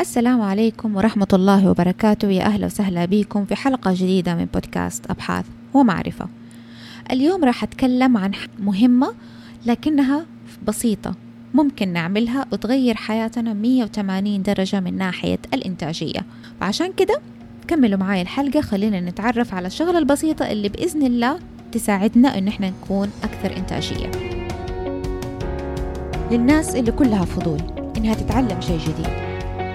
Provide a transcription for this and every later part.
السلام عليكم ورحمة الله وبركاته. يا أهلا وسهلا بكم في حلقة جديدة من بودكاست أبحاث ومعرفة. اليوم راح أتكلم عن مهمة لكنها بسيطة. ممكن نعملها وتغير حياتنا 180 درجة من ناحية الإنتاجية. فعشان كده كملوا معايا الحلقة. خلينا نتعرف على الشغلة البسيطة اللي بإذن الله تساعدنا إن إحنا نكون أكثر إنتاجية. للناس اللي كلها فضول إنها تتعلم شيء جديد.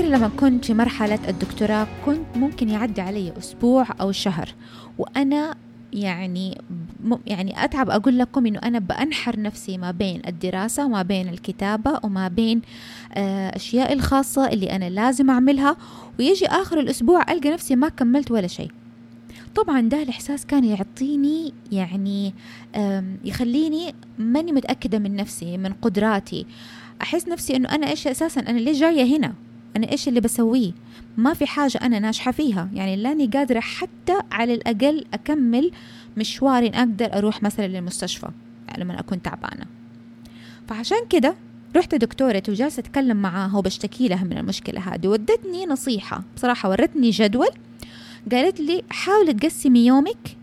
أفتكر لما كنت في مرحلة الدكتوراه كنت ممكن يعدي علي أسبوع أو شهر وأنا يعني يعني أتعب أقول لكم إنه أنا بأنحر نفسي ما بين الدراسة وما بين الكتابة وما بين آه، أشياء الخاصة اللي أنا لازم أعملها ويجي آخر الأسبوع ألقى نفسي ما كملت ولا شيء. طبعا ده الإحساس كان يعطيني يعني يخليني ماني متأكدة من نفسي من قدراتي. أحس نفسي إنه أنا إيش أساسا؟ أنا ليش جاية هنا؟ أنا إيش اللي بسويه؟ ما في حاجة أنا ناجحة فيها. يعني لأني قادرة حتى على الأقل أكمل مشواري أقدر أروح مثلا للمستشفى يعني لما أكون تعبانة. فعشان كده رحت دكتورتي وجالسة أتكلم معاها وبشتكي لها من المشكلة هذه. ودتني نصيحة. بصراحة ورتني جدول. قالت لي حاولي تقسمي يومك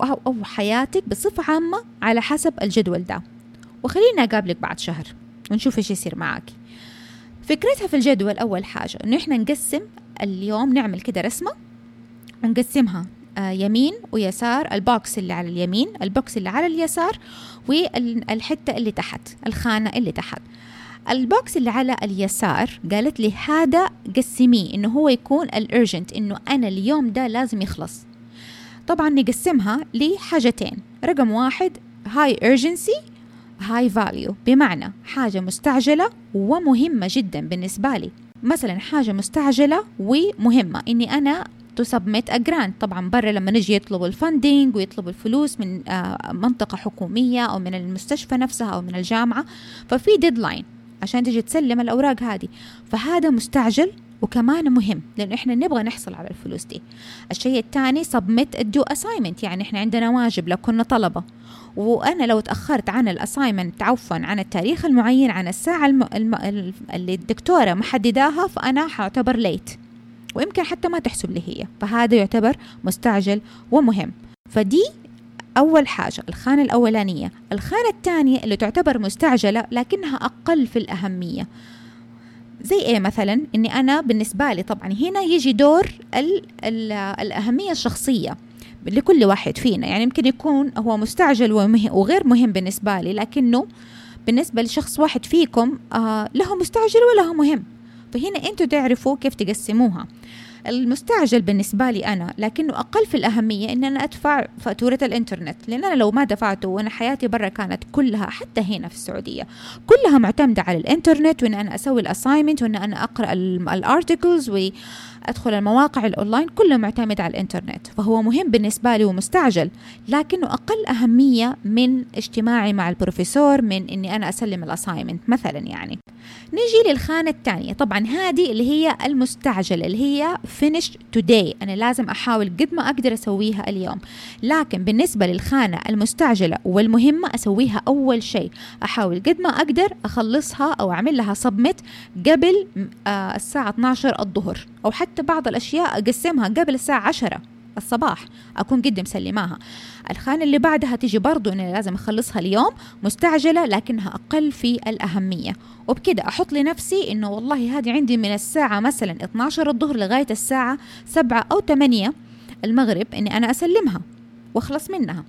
أو حياتك بصفة عامة على حسب الجدول ده. وخليني أقابلك بعد شهر ونشوف إيش يصير معاكي. فكرتها في الجدول أول حاجة إنه إحنا نقسم اليوم نعمل كده رسمة ونقسمها آه يمين ويسار ال box اللي على اليمين ال box اللي على اليسار والحتة اللي تحت الخانة اللي تحت. ال box اللي على اليسار قالت لي هذا قسميه إنه هو يكون ال urgent إنه أنا اليوم ده لازم يخلص. طبعا نقسمها لحاجتين رقم واحد high urgency high value بمعنى حاجة مستعجلة ومهمة جدا بالنسبة لي. مثلا حاجة مستعجلة ومهمة. إني أنا submit a grant طبعا برا لما نجي يطلبوا ال funding ويطلبوا الفلوس من آه، منطقة حكومية أو من المستشفى نفسها أو من الجامعة. ففي deadline عشان تجي تسلم الأوراق هذه. فهذا مستعجل وكمان مهم لأنه إحنا نبغى نحصل على الفلوس دي. الشيء الثاني submit ال due assignment يعني إحنا عندنا واجب لو كنا طلبة. وأنا لو تأخرت عن ال assignment عفوا عن التاريخ المعين عن الساعة الم... الم... اللي الدكتورة محدداها فأنا حأعتبر late ويمكن حتى ما تحسب لي هي. فهذا يعتبر مستعجل ومهم. فدي أول حاجة الخانة الأولانية. الخانة الثانية اللي تعتبر مستعجلة لكنها أقل في الأهمية. زي إيه مثلا؟ إني أنا بالنسبة لي طبعا هنا يجي دور ال ال الأهمية الشخصية. لكل واحد فينا. يعني يمكن يكون هو مستعجل وغير مهم بالنسبة لي لكنه بالنسبة لشخص واحد فيكم آه له مستعجل وله مهم. فهنا أنتوا تعرفوا كيف تقسموها. المستعجل بالنسبة لي أنا لكنه أقل في الأهمية إن أنا أدفع فاتورة الإنترنت. لأن أنا لو ما دفعته وأنا حياتي برا كانت كلها حتى هنا في السعودية كلها معتمدة على الإنترنت وإن أنا أسوي ال assignment وإن أنا أقرأ ال articles أدخل المواقع الأونلاين كله معتمد على الإنترنت فهو مهم بالنسبة لي ومستعجل لكنه أقل أهمية من اجتماعي مع البروفيسور من إني أنا أسلم ال assignment مثلا يعني. نيجي للخانة الثانية طبعا هذه اللي هي المستعجلة اللي هي finish today أنا لازم أحاول قد ما أقدر أسويها اليوم. لكن بالنسبة للخانة المستعجلة والمهمة أسويها أول شيء أحاول قد ما أقدر أخلصها أو أعمل لها submit قبل آه الساعة 12 الظهر. أو حتى بعض الأشياء أقسمها قبل الساعة 10 الصباح أكون قد مسلماها. الخانة اللي بعدها تيجي برضو أنا لازم أخلصها اليوم مستعجلة لكنها أقل في الأهمية. وبكده أحط لنفسي إنه والله هذه عندي من الساعة مثلا 12 الظهر لغاية الساعة 7 أو 8 المغرب إني أنا أسلمها وأخلص منها.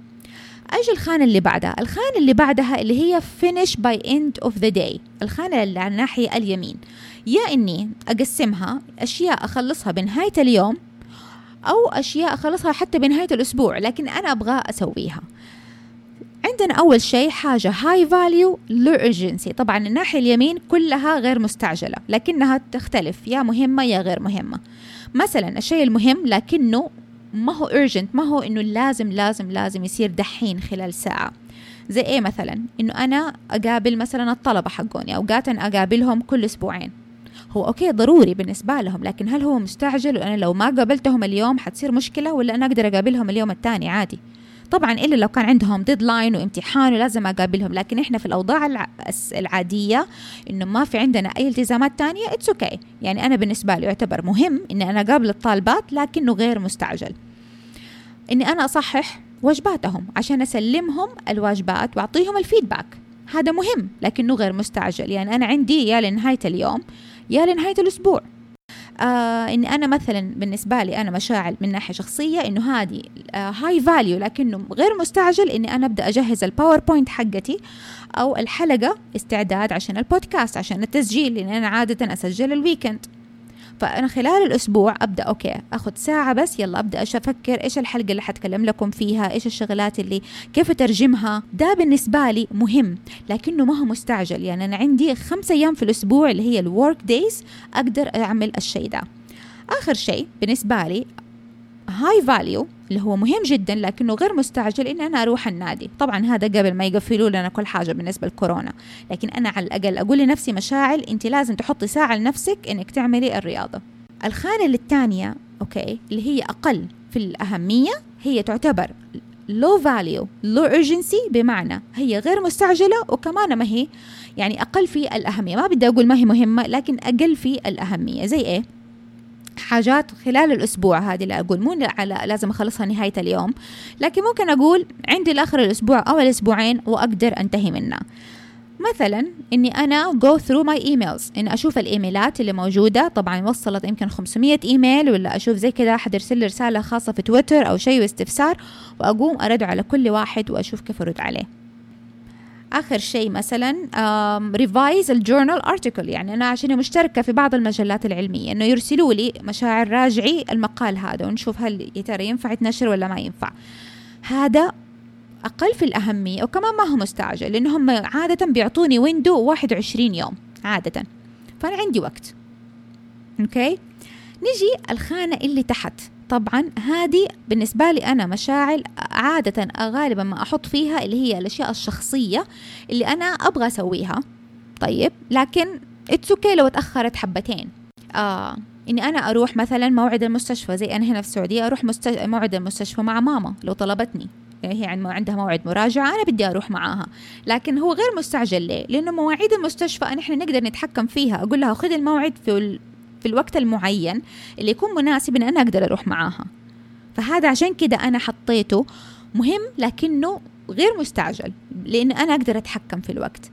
أجي الخانة اللي بعدها؟ الخانة اللي بعدها اللي هي finish by end of the day. الخانة اللي على الناحية اليمين. يا إني أقسمها أشياء أخلصها بنهاية اليوم أو أشياء أخلصها حتى بنهاية الأسبوع لكن أنا أبغى أسويها. عندنا أول شيء حاجة high value low urgency طبعا الناحية اليمين كلها غير مستعجلة لكنها تختلف. يا مهمة يا غير مهمة. مثلا الشيء المهم لكنه ما هو urgent ما هو إنه لازم لازم لازم يصير دحين خلال ساعة. زي إيه مثلا؟ إنه أنا أقابل مثلا الطلبة حقوني أوقات أقابلهم كل أسبوعين. هو okay ضروري بالنسبة لهم لكن هل هو مستعجل؟ وأنا لو ما قابلتهم اليوم حتصير مشكلة ولا أنا أقدر أقابلهم اليوم الثاني؟ عادي. طبعا إلا لو كان عندهم deadline وامتحان ولازم أقابلهم لكن إحنا في الأوضاع العادية إنه ما في عندنا أي التزامات تانية it's okay okay. يعني أنا بالنسبة لي يعتبر مهم إني أنا أقابل الطالبات لكنه غير مستعجل. إني أنا أصحح واجباتهم عشان أسلمهم الواجبات وأعطيهم ال feedback هذا مهم لكنه غير مستعجل. يعني أنا عندي يا لنهاية اليوم يا لنهاية الأسبوع. آه اني أنا مثلا بالنسبة لي أنا مشاعل من ناحية شخصية إنه هذه high آه value لكنه غير مستعجل إني أنا أبدأ أجهز ال PowerPoint حقتي أو الحلقة استعداد عشان البودكاست عشان التسجيل لأن أنا عادة أسجل ال weekend فأنا خلال الأسبوع أبدأ okay أخذ ساعة بس يلا أبدأ أفكر إيش الحلقة اللي حتكلم لكم فيها إيش الشغلات اللي كيف أترجمها. ده بالنسبة لي مهم لكنه ما هو مستعجل. يعني أنا عندي خمسة أيام في الأسبوع اللي هي ال work days أقدر أعمل الشيء ده. آخر شيء بالنسبة لي high value اللي هو مهم جدا لكنه غير مستعجل ان أنا أروح النادي. طبعا هذا قبل ما يقفلوا لنا كل حاجة بالنسبة لكورونا. لكن أنا على الأقل أقول لنفسي مشاعل أنت لازم تحطي ساعة لنفسك إنك تعملي الرياضة. الخانة الثانية okay اللي هي أقل في الأهمية هي تعتبر low value low urgency بمعنى هي غير مستعجلة وكمان ما هي يعني أقل في الأهمية. ما بدي أقول ما هي مهمة لكن أقل في الأهمية. زي إيه؟ حاجات خلال الأسبوع هذه اللي أقول مو على لازم أخلصها نهاية اليوم لكن ممكن أقول عندي لآخر الأسبوع أو الأسبوعين وأقدر أنتهي منها مثلا إني أنا go through my emails اني أشوف الإيميلات اللي موجودة طبعا وصلت يمكن 500 إيميل ولا أشوف زي كذا أحد يرسل لي رسالة خاصة في تويتر أو شيء واستفسار وأقوم أرد على كل واحد وأشوف كيف أرد عليه. آخر شيء مثلا revise ال journal article يعني أنا عشان مشتركة في بعض المجلات العلمية إنه يرسلوا لي مشاعل راجعي المقال هذا ونشوف هل يا ترى ينفع يتنشر ولا ما ينفع. هذا أقل في الأهمية وكمان ما هو مستعجل لأنهم عادة بيعطوني window 21 يوم عادة. فأنا عندي وقت. okay؟ نجي الخانة اللي تحت. طبعا هذه بالنسبة لي أنا مشاعل عادة غالبا ما أحط فيها اللي هي الأشياء الشخصية اللي أنا أبغى أسويها. طيب لكن it's okay لو تأخرت حبتين. آه إني أنا أروح مثلا موعد المستشفى زي أنا هنا في السعودية أروح مست... موعد المستشفى مع ماما لو طلبتني. هي عندها موعد مراجعة أنا بدي أروح معاها. لكن هو غير مستعجل ليه؟ لأنه مواعيد المستشفى نحن نقدر نتحكم فيها أقول لها خذي الموعد في في الوقت المعين اللي يكون مناسب إن أنا أقدر أروح معاها. فهذا عشان كده أنا حطيته مهم لكنه غير مستعجل لأن أنا أقدر أتحكم في الوقت.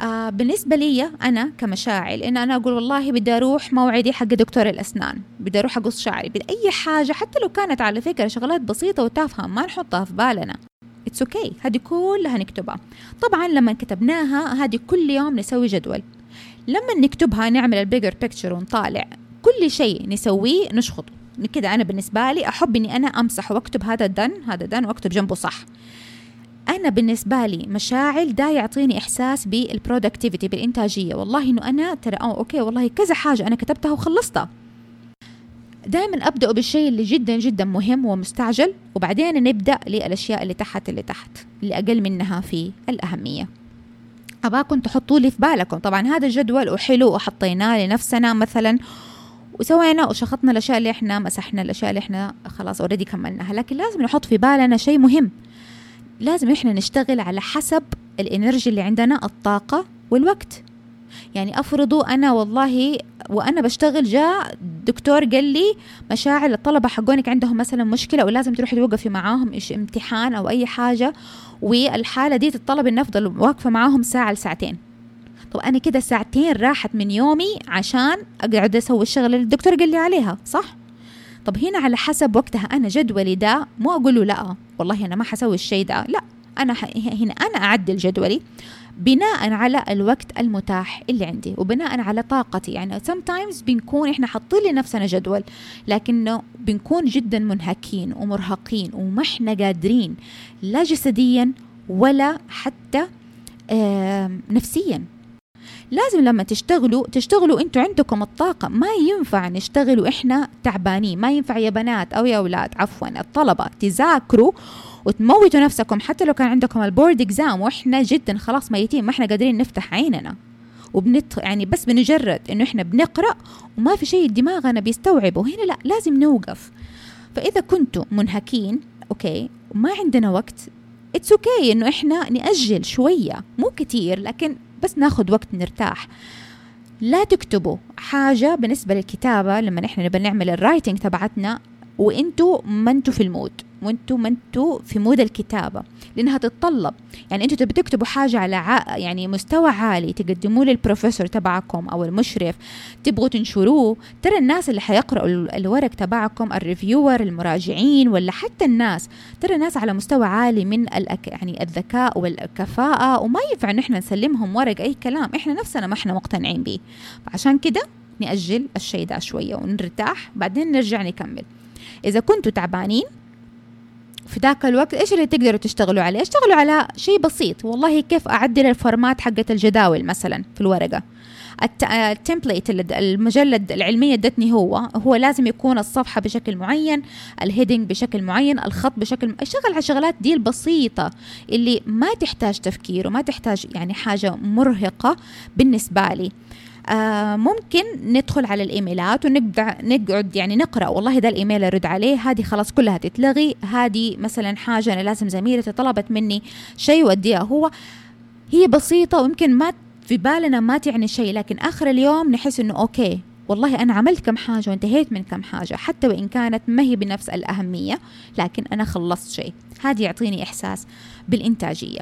آه بالنسبة لي أنا كمشاعل إن أنا أقول والله بدي أروح موعدي حق دكتور الأسنان بدي أروح أقص شعري بدي أي حاجة حتى لو كانت على فكرة شغلات بسيطة وتافهة ما نحطها في بالنا. it's okay okay. هذه كلها نكتبها. طبعا لما كتبناها هذه كل يوم نسوي جدول. لما نكتبها نعمل ال bigger picture ونطالع. كل شيء نسويه نشخطه كده أنا بالنسبة لي أحب إني أنا أمسح وأكتب هذا done هذا done وأكتب جنبه صح. أنا بالنسبة لي مشاعل ده يعطيني إحساس بال productivity بالإنتاجية. والله إنه أنا ترى أو okay والله كذا حاجة أنا كتبتها وخلصتها. دائما أبدأ بالشيء اللي جدا جدا مهم ومستعجل وبعدين نبدأ للأشياء اللي تحت اللي تحت اللي أقل منها في الأهمية. أباكم تحطوا لي في بالكم. طبعا هذا الجدول وحلو وحطيناه لنفسنا مثلا وسوينا وشخطنا الأشياء اللي إحنا مسحنا الأشياء اللي إحنا خلاص already كملناها. لكن لازم نحط في بالنا شيء مهم. لازم إحنا نشتغل على حسب ال energy اللي عندنا الطاقة والوقت. يعني أفرضوا أنا والله وأنا بشتغل جاء دكتور قال لي مشاعل الطلبة حقونك عندهم مثلا مشكلة ولازم تروحي توقفي معاهم إيش امتحان أو أي حاجة. والحالة دي تتطلب إني أفضل واقفة معاهم ساعة لساعتين. طب أنا كده ساعتين راحت من يومي عشان أقعد أسوي الشغله اللي الدكتور قال لي عليها صح؟ طب هنا على حسب وقتها أنا جدولي ده مو أقول له لأ والله أنا ما حسوي الشيء ده لأ أنا هنا أنا أعدل جدولي. بناء على الوقت المتاح اللي عندي وبناء على طاقتي. يعني sometimes بنكون إحنا حاطين لنفسنا جدول لكنه بنكون جدا منهكين ومرهقين وما إحنا قادرين لا جسديا ولا حتى نفسيا. لازم لما تشتغلوا تشتغلوا أنتوا عندكم الطاقة. ما ينفع نشتغل وإحنا تعبانين. ما ينفع يا بنات أو يا أولاد عفوا الطلبة تذاكروا وتموتوا نفسكم حتى لو كان عندكم البورد اكزام وإحنا جدا خلاص ميتين ما إحنا قادرين نفتح عيننا. وبنت يعني بس بنجرد إنه إحنا بنقرأ وما في شيء دماغنا بيستوعبه. هنا لا لازم نوقف. فإذا كنتوا منهكين okay وما عندنا وقت it's okay إنه إحنا نأجل شوية مو كتير لكن بس ناخذ وقت نرتاح. لا تكتبوا حاجة بالنسبة للكتابة لما إحنا نبى نعمل ال writing تبعتنا وانتوا ما أنتوا في ال mood وانتوا ما أنتوا في mood الكتابة لأنها تتطلب. يعني أنتوا تبي تكتبوا حاجة على ع... يعني مستوى عالي تقدموه للبروفيسور تبعكم أو المشرف تبغوا تنشروه ترى الناس اللي حيقرأوا الورق تبعكم ال reviewer المراجعين ولا حتى الناس ترى ناس على مستوى عالي من الأك... يعني الذكاء والكفاءة وما ينفع إن إحنا نسلمهم ورق أي كلام. إحنا نفسنا ما إحنا مقتنعين به. فعشان كده نأجل الشيء ده شوية ونرتاح بعدين نرجع نكمل. إذا كنتوا تعبانين في ذاك الوقت إيش اللي تقدروا تشتغلوا عليه؟ اشتغلوا على شيء بسيط. والله كيف أعدل ال format حقت الجداول مثلا في الورقة؟ ال template المجلة العلمية ادتني هو هو لازم يكون الصفحة بشكل معين ال heading بشكل معين الخط بشكل اشتغل على الشغلات دي البسيطه اللي ما تحتاج تفكير وما تحتاج يعني حاجة مرهقة بالنسبة لي. آه ممكن ندخل على الإيميلات ونبدا نقعد يعني نقرأ. والله ده الإيميل ارد عليه هذه خلاص كلها تتلغي. هذه مثلا حاجة أنا لازم زميلتي طلبت مني شيء واديها هو. هي بسيطة ويمكن ما في بالنا ما تعني شيء لكن آخر اليوم نحس إنه okay والله أنا عملت كم حاجة وانتهيت من كم حاجة حتى وإن كانت ما هي بنفس الأهمية لكن أنا خلصت شيء. هذا يعطيني إحساس بالإنتاجية.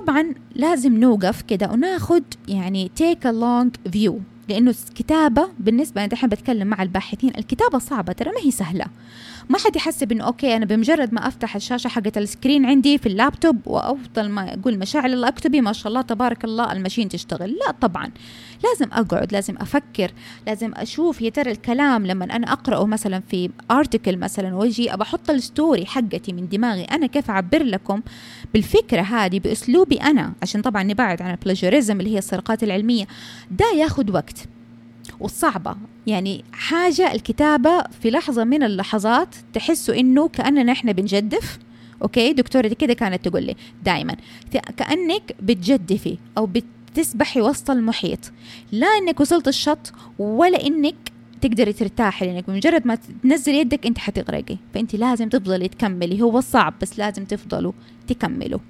طبعا لازم نوقف كده وناخد يعني take long view لأنه الكتابه بالنسبة أنا دحين بتكلم مع الباحثين الكتابة صعبة ترى ما هي سهلة. ما حد يحسب إنه okay أنا بمجرد ما أفتح الشاشة حقت ال screen عندي في اللابتوب وأفضل ما أقول مشاعل الله اكتبي ما شاء الله تبارك الله ال machine تشتغل. لا طبعا. لازم أقعد لازم أفكر لازم أشوف يا ترى الكلام لما أنا أقرأه مثلا في article مثلا وأجي أبى أحط ال story حقتي من دماغي أنا كيف أعبر لكم بالفكرة هذه بأسلوبي أنا؟ عشان طبعا نبعد عن ال plagiarism اللي هي السرقات العلمية. ده ياخذ وقت. والصعبة. يعني حاجة الكتابة في لحظة من اللحظات تحسوا إنه كأننا إحنا بنجدف. okay؟ دكتورتي كده كانت تقول لي دائما كأنك بتجدفي أو بتسبحي وسط المحيط. لا إنك وصلت الشط ولا إنك تقدري ترتاحي لإنك بمجرد ما تنزل يدك أنت حتغرقي. فأنت لازم تفضلي تكملي. هو صعب بس لازم تفضلوا تكملوا.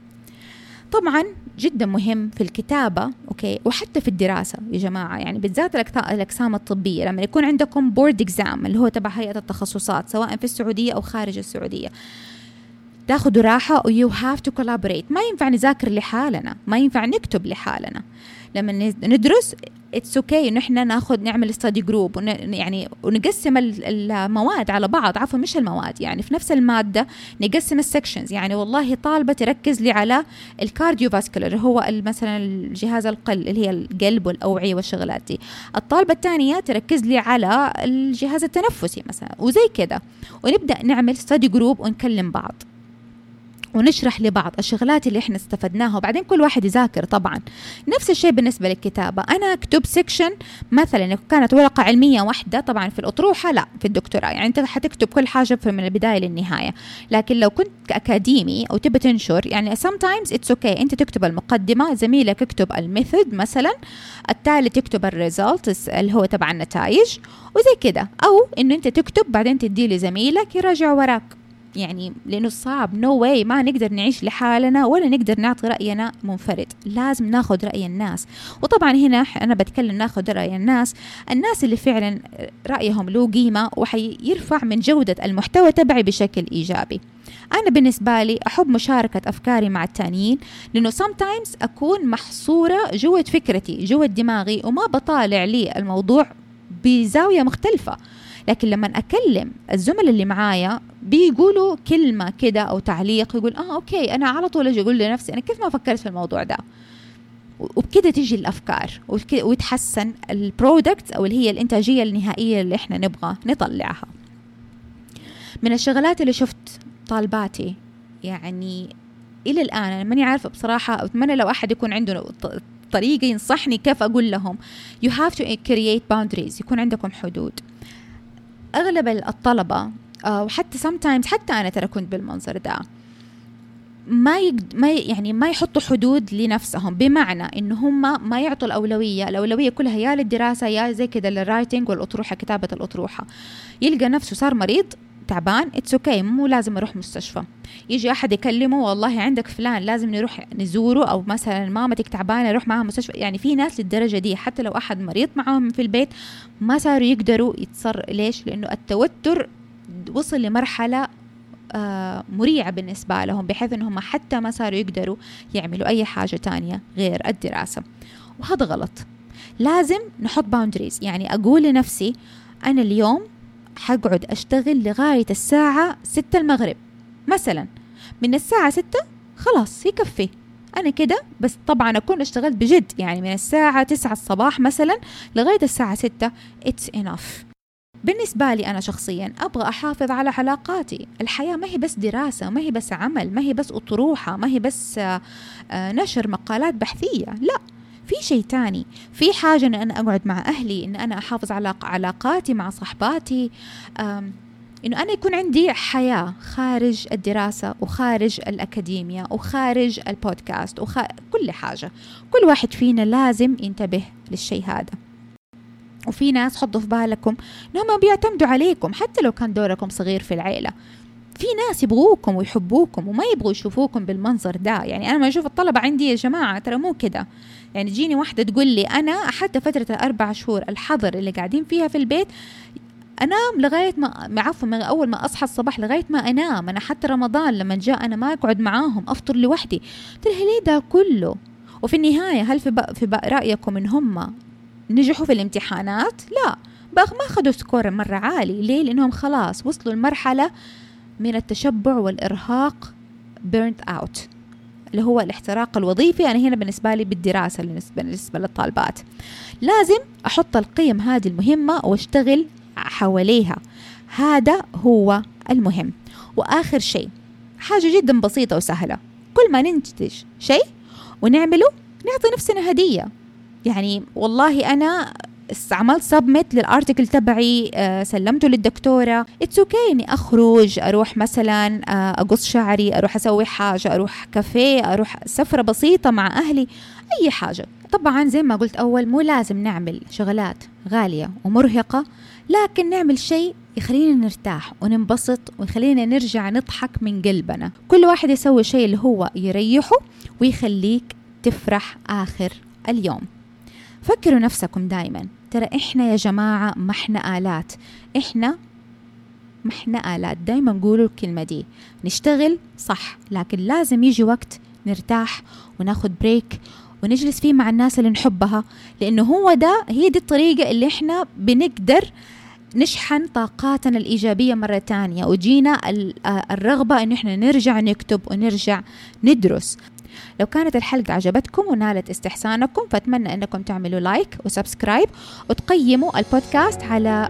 طبعا جدا مهم في الكتابة okay. وحتى في الدراسة يا جماعة يعني بالذات الأقسام الطبية لما يكون عندكم board exam اللي هو تبع هيئة التخصصات سواء في السعودية أو خارج السعودية تاخذوا راحة و you have to collaborate. ما ينفع نذاكر لحالنا ما ينفع نكتب لحالنا. لما ندرس it's okay انه إحنا ناخذ نعمل study group يعني ونقسم المواد على بعض عفوا مش المواد يعني في نفس المادة نقسم ال sections يعني والله طالبة تركز لي على ال cardiovascular هو مثلا الجهاز القلب اللي هي القلب والأوعية والشغلات دي. الطالبة الثانية تركز لي على الجهاز التنفسي مثلا وزي كده. ونبدأ نعمل study group ونكلم بعض. ونشرح لبعض الشغلات اللي إحنا استفدناها وبعدين كل واحد يذاكر طبعا. نفس الشيء بالنسبة للكتابة. أنا أكتب section مثلا كانت ورقة علمية واحدة طبعا في الأطروحة لا في الدكتوراه. يعني أنت حتكتب كل حاجة من البداية للنهاية. لكن لو كنت أكاديمي أو تبي تنشر يعني sometimes it's okay. أنت تكتب المقدمة زميلك يكتب ال method مثلا التالي تكتب ال result اللي هو تبع النتائج وزي كده. أو إنه أنت تكتب بعدين تدي لزميلك يراجع وراك. يعني لأنه صعب. نو no واي ما نقدر نعيش لحالنا ولا نقدر نعطي رأينا منفرد. لازم ناخذ رأي الناس. وطبعا هنا أنا بتكلم ناخذ رأي الناس. الناس اللي فعلا رأيهم له قيمة وحيرفع من جودة المحتوى تبعي بشكل إيجابي. أنا بالنسبة لي أحب مشاركة أفكاري مع التانيين لأنه sometimes أكون محصورة جوة فكرتي جوة دماغي وما بطالع لي الموضوع بزاوية مختلفة. لكن لما أكلم الزملاء اللي معايا بيقولوا كلمة كده أو تعليق يقول آه okay أنا على طول أجي أقول لنفسي أنا كيف ما فكرت في الموضوع ده؟ وبكده تيجي الأفكار ويتحسن ال product أو اللي هي الإنتاجية النهائية اللي إحنا نبغى نطلعها. من الشغلات اللي شفت طالباتي يعني إلى الآن أنا ماني عارفة بصراحة أتمنى لو أحد يكون عنده طريقة ينصحني كيف أقول لهم you have to create boundaries يكون عندكم حدود. أغلب الطلبة آه، وحتى sometimes حتى أنا ترى كنت بالمنظر ده ما يقد... ما ي... يعني ما يحطوا حدود لنفسهم بمعنى انه هم ما يعطوا الأولوية الأولوية كلها يا للدراسة يا زي كذا لل writing والأطروحة كتابة الأطروحة. يلقى نفسه صار مريض تعبان it's okay. مو لازم أروح مستشفى. يجي أحد يكلمه والله عندك فلان لازم نروح نزوره أو مثلا مامتك تعبانة نروح معها مستشفى. يعني في ناس للدرجة دي حتى لو أحد مريض معاهم في البيت ما صاروا يقدروا يتصر. ليش؟ لأنه التوتر وصل لمرحلة آه مريعة بالنسبة لهم بحيث أنهم حتى ما صاروا يقدروا يعملوا أي حاجة تانية غير الدراسة. وهذا غلط. لازم نحط باوندريز يعني أقول لنفسي أنا اليوم حقعد أشتغل لغاية الساعة ستة المغرب. مثلا من الساعة ستة خلاص يكفي. أنا كده بس طبعا أكون اشتغلت بجد يعني من الساعة تسعة الصباح مثلا لغاية الساعة ستة it's enough. بالنسبة لي أنا شخصيا أبغى أحافظ على علاقاتي. الحياة ما هي بس دراسة ما هي بس عمل ما هي بس أطروحة ما هي بس نشر مقالات بحثية. لا في شيء تاني. في حاجة أن أنا أقعد مع أهلي أن أنا أحافظ على علاقاتي مع صحباتي. إنه أنا يكون عندي حياة خارج الدراسة وخارج الاكاديميا وخارج البودكاست وخ... كل حاجة. كل واحد فينا لازم ينتبه للشيء هذا. وفي ناس حطوا في بالكم إنهم بيعتمدوا عليكم حتى لو كان دوركم صغير في العيلة. في ناس يبغوكم ويحبوكم وما يبغوا يشوفوكم بالمنظر ده. يعني أنا ما أشوف الطلبة عندي يا جماعة ترى مو كده. يعني تجيني واحدة تقول لي أنا حتى فترة الأربع شهور الحظر اللي قاعدين فيها في البيت أنام لغاية ما عفوا من أول ما أصحى الصباح لغاية ما أنام. أنا حتى رمضان لما جاء أنا ما أقعد معاهم أفطر لوحدي. قلت لها ليه ده كله؟ وفي النهاية هل في بق في بق رأيكم إن هم نجحوا في الامتحانات؟ لا. ما أخذوا score مرة عالي. ليه؟ لأنهم خلاص وصلوا لمرحلة من التشبع والإرهاق burnt out اللي هو الاحتراق الوظيفي. أنا هنا بالنسبة لي بالدراسة بالنسبة, للطالبات. لازم أحط القيم هذه المهمة وأشتغل حواليها. هذا هو المهم. وآخر شيء حاجة جدا بسيطة وسهلة. كل ما ننتج شيء ونعمله نعطي نفسنا هدية. يعني والله أنا عملت submit لل article تبعي آه سلمته للدكتورة. it's okay إني أخرج أروح مثلا آه أقص شعري أروح أسوي حاجة أروح كافيه أروح سفرة بسيطة مع أهلي أي حاجة. طبعا زي ما قلت أول مو لازم نعمل شغلات غالية ومرهقة لكن نعمل شيء يخلينا نرتاح وننبسط ويخلينا نرجع نضحك من قلبنا. كل واحد يسوي شيء اللي هو يريحه ويخليك تفرح آخر اليوم. فكروا نفسكم دايما. ترى إحنا يا جماعة ما إحنا آلات. إحنا ما إحنا آلات. دايما قولوا الكلمة دي. نشتغل صح لكن لازم يجي وقت نرتاح وناخد بريك ونجلس فيه مع الناس اللي نحبها لأنه هو ده هي دي الطريقة اللي إحنا بنقدر نشحن طاقاتنا الإيجابية مرة تانية. وجينا الرغبة إن إحنا نرجع نكتب ونرجع ندرس. لو كانت الحلقة عجبتكم ونالت استحسانكم فأتمنى أنكم تعملوا like و subscribe وتقيموا البودكاست على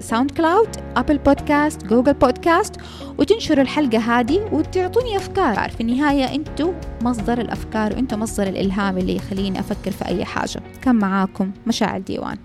SoundCloud Apple Podcast Google Podcast وتنشروا الحلقة هذه وتعطوني أفكار. في النهاية أنتوا مصدر الأفكار وأنتوا مصدر الإلهام اللي يخليني أفكر في أي حاجة. كان معاكم مشاعل ديوان.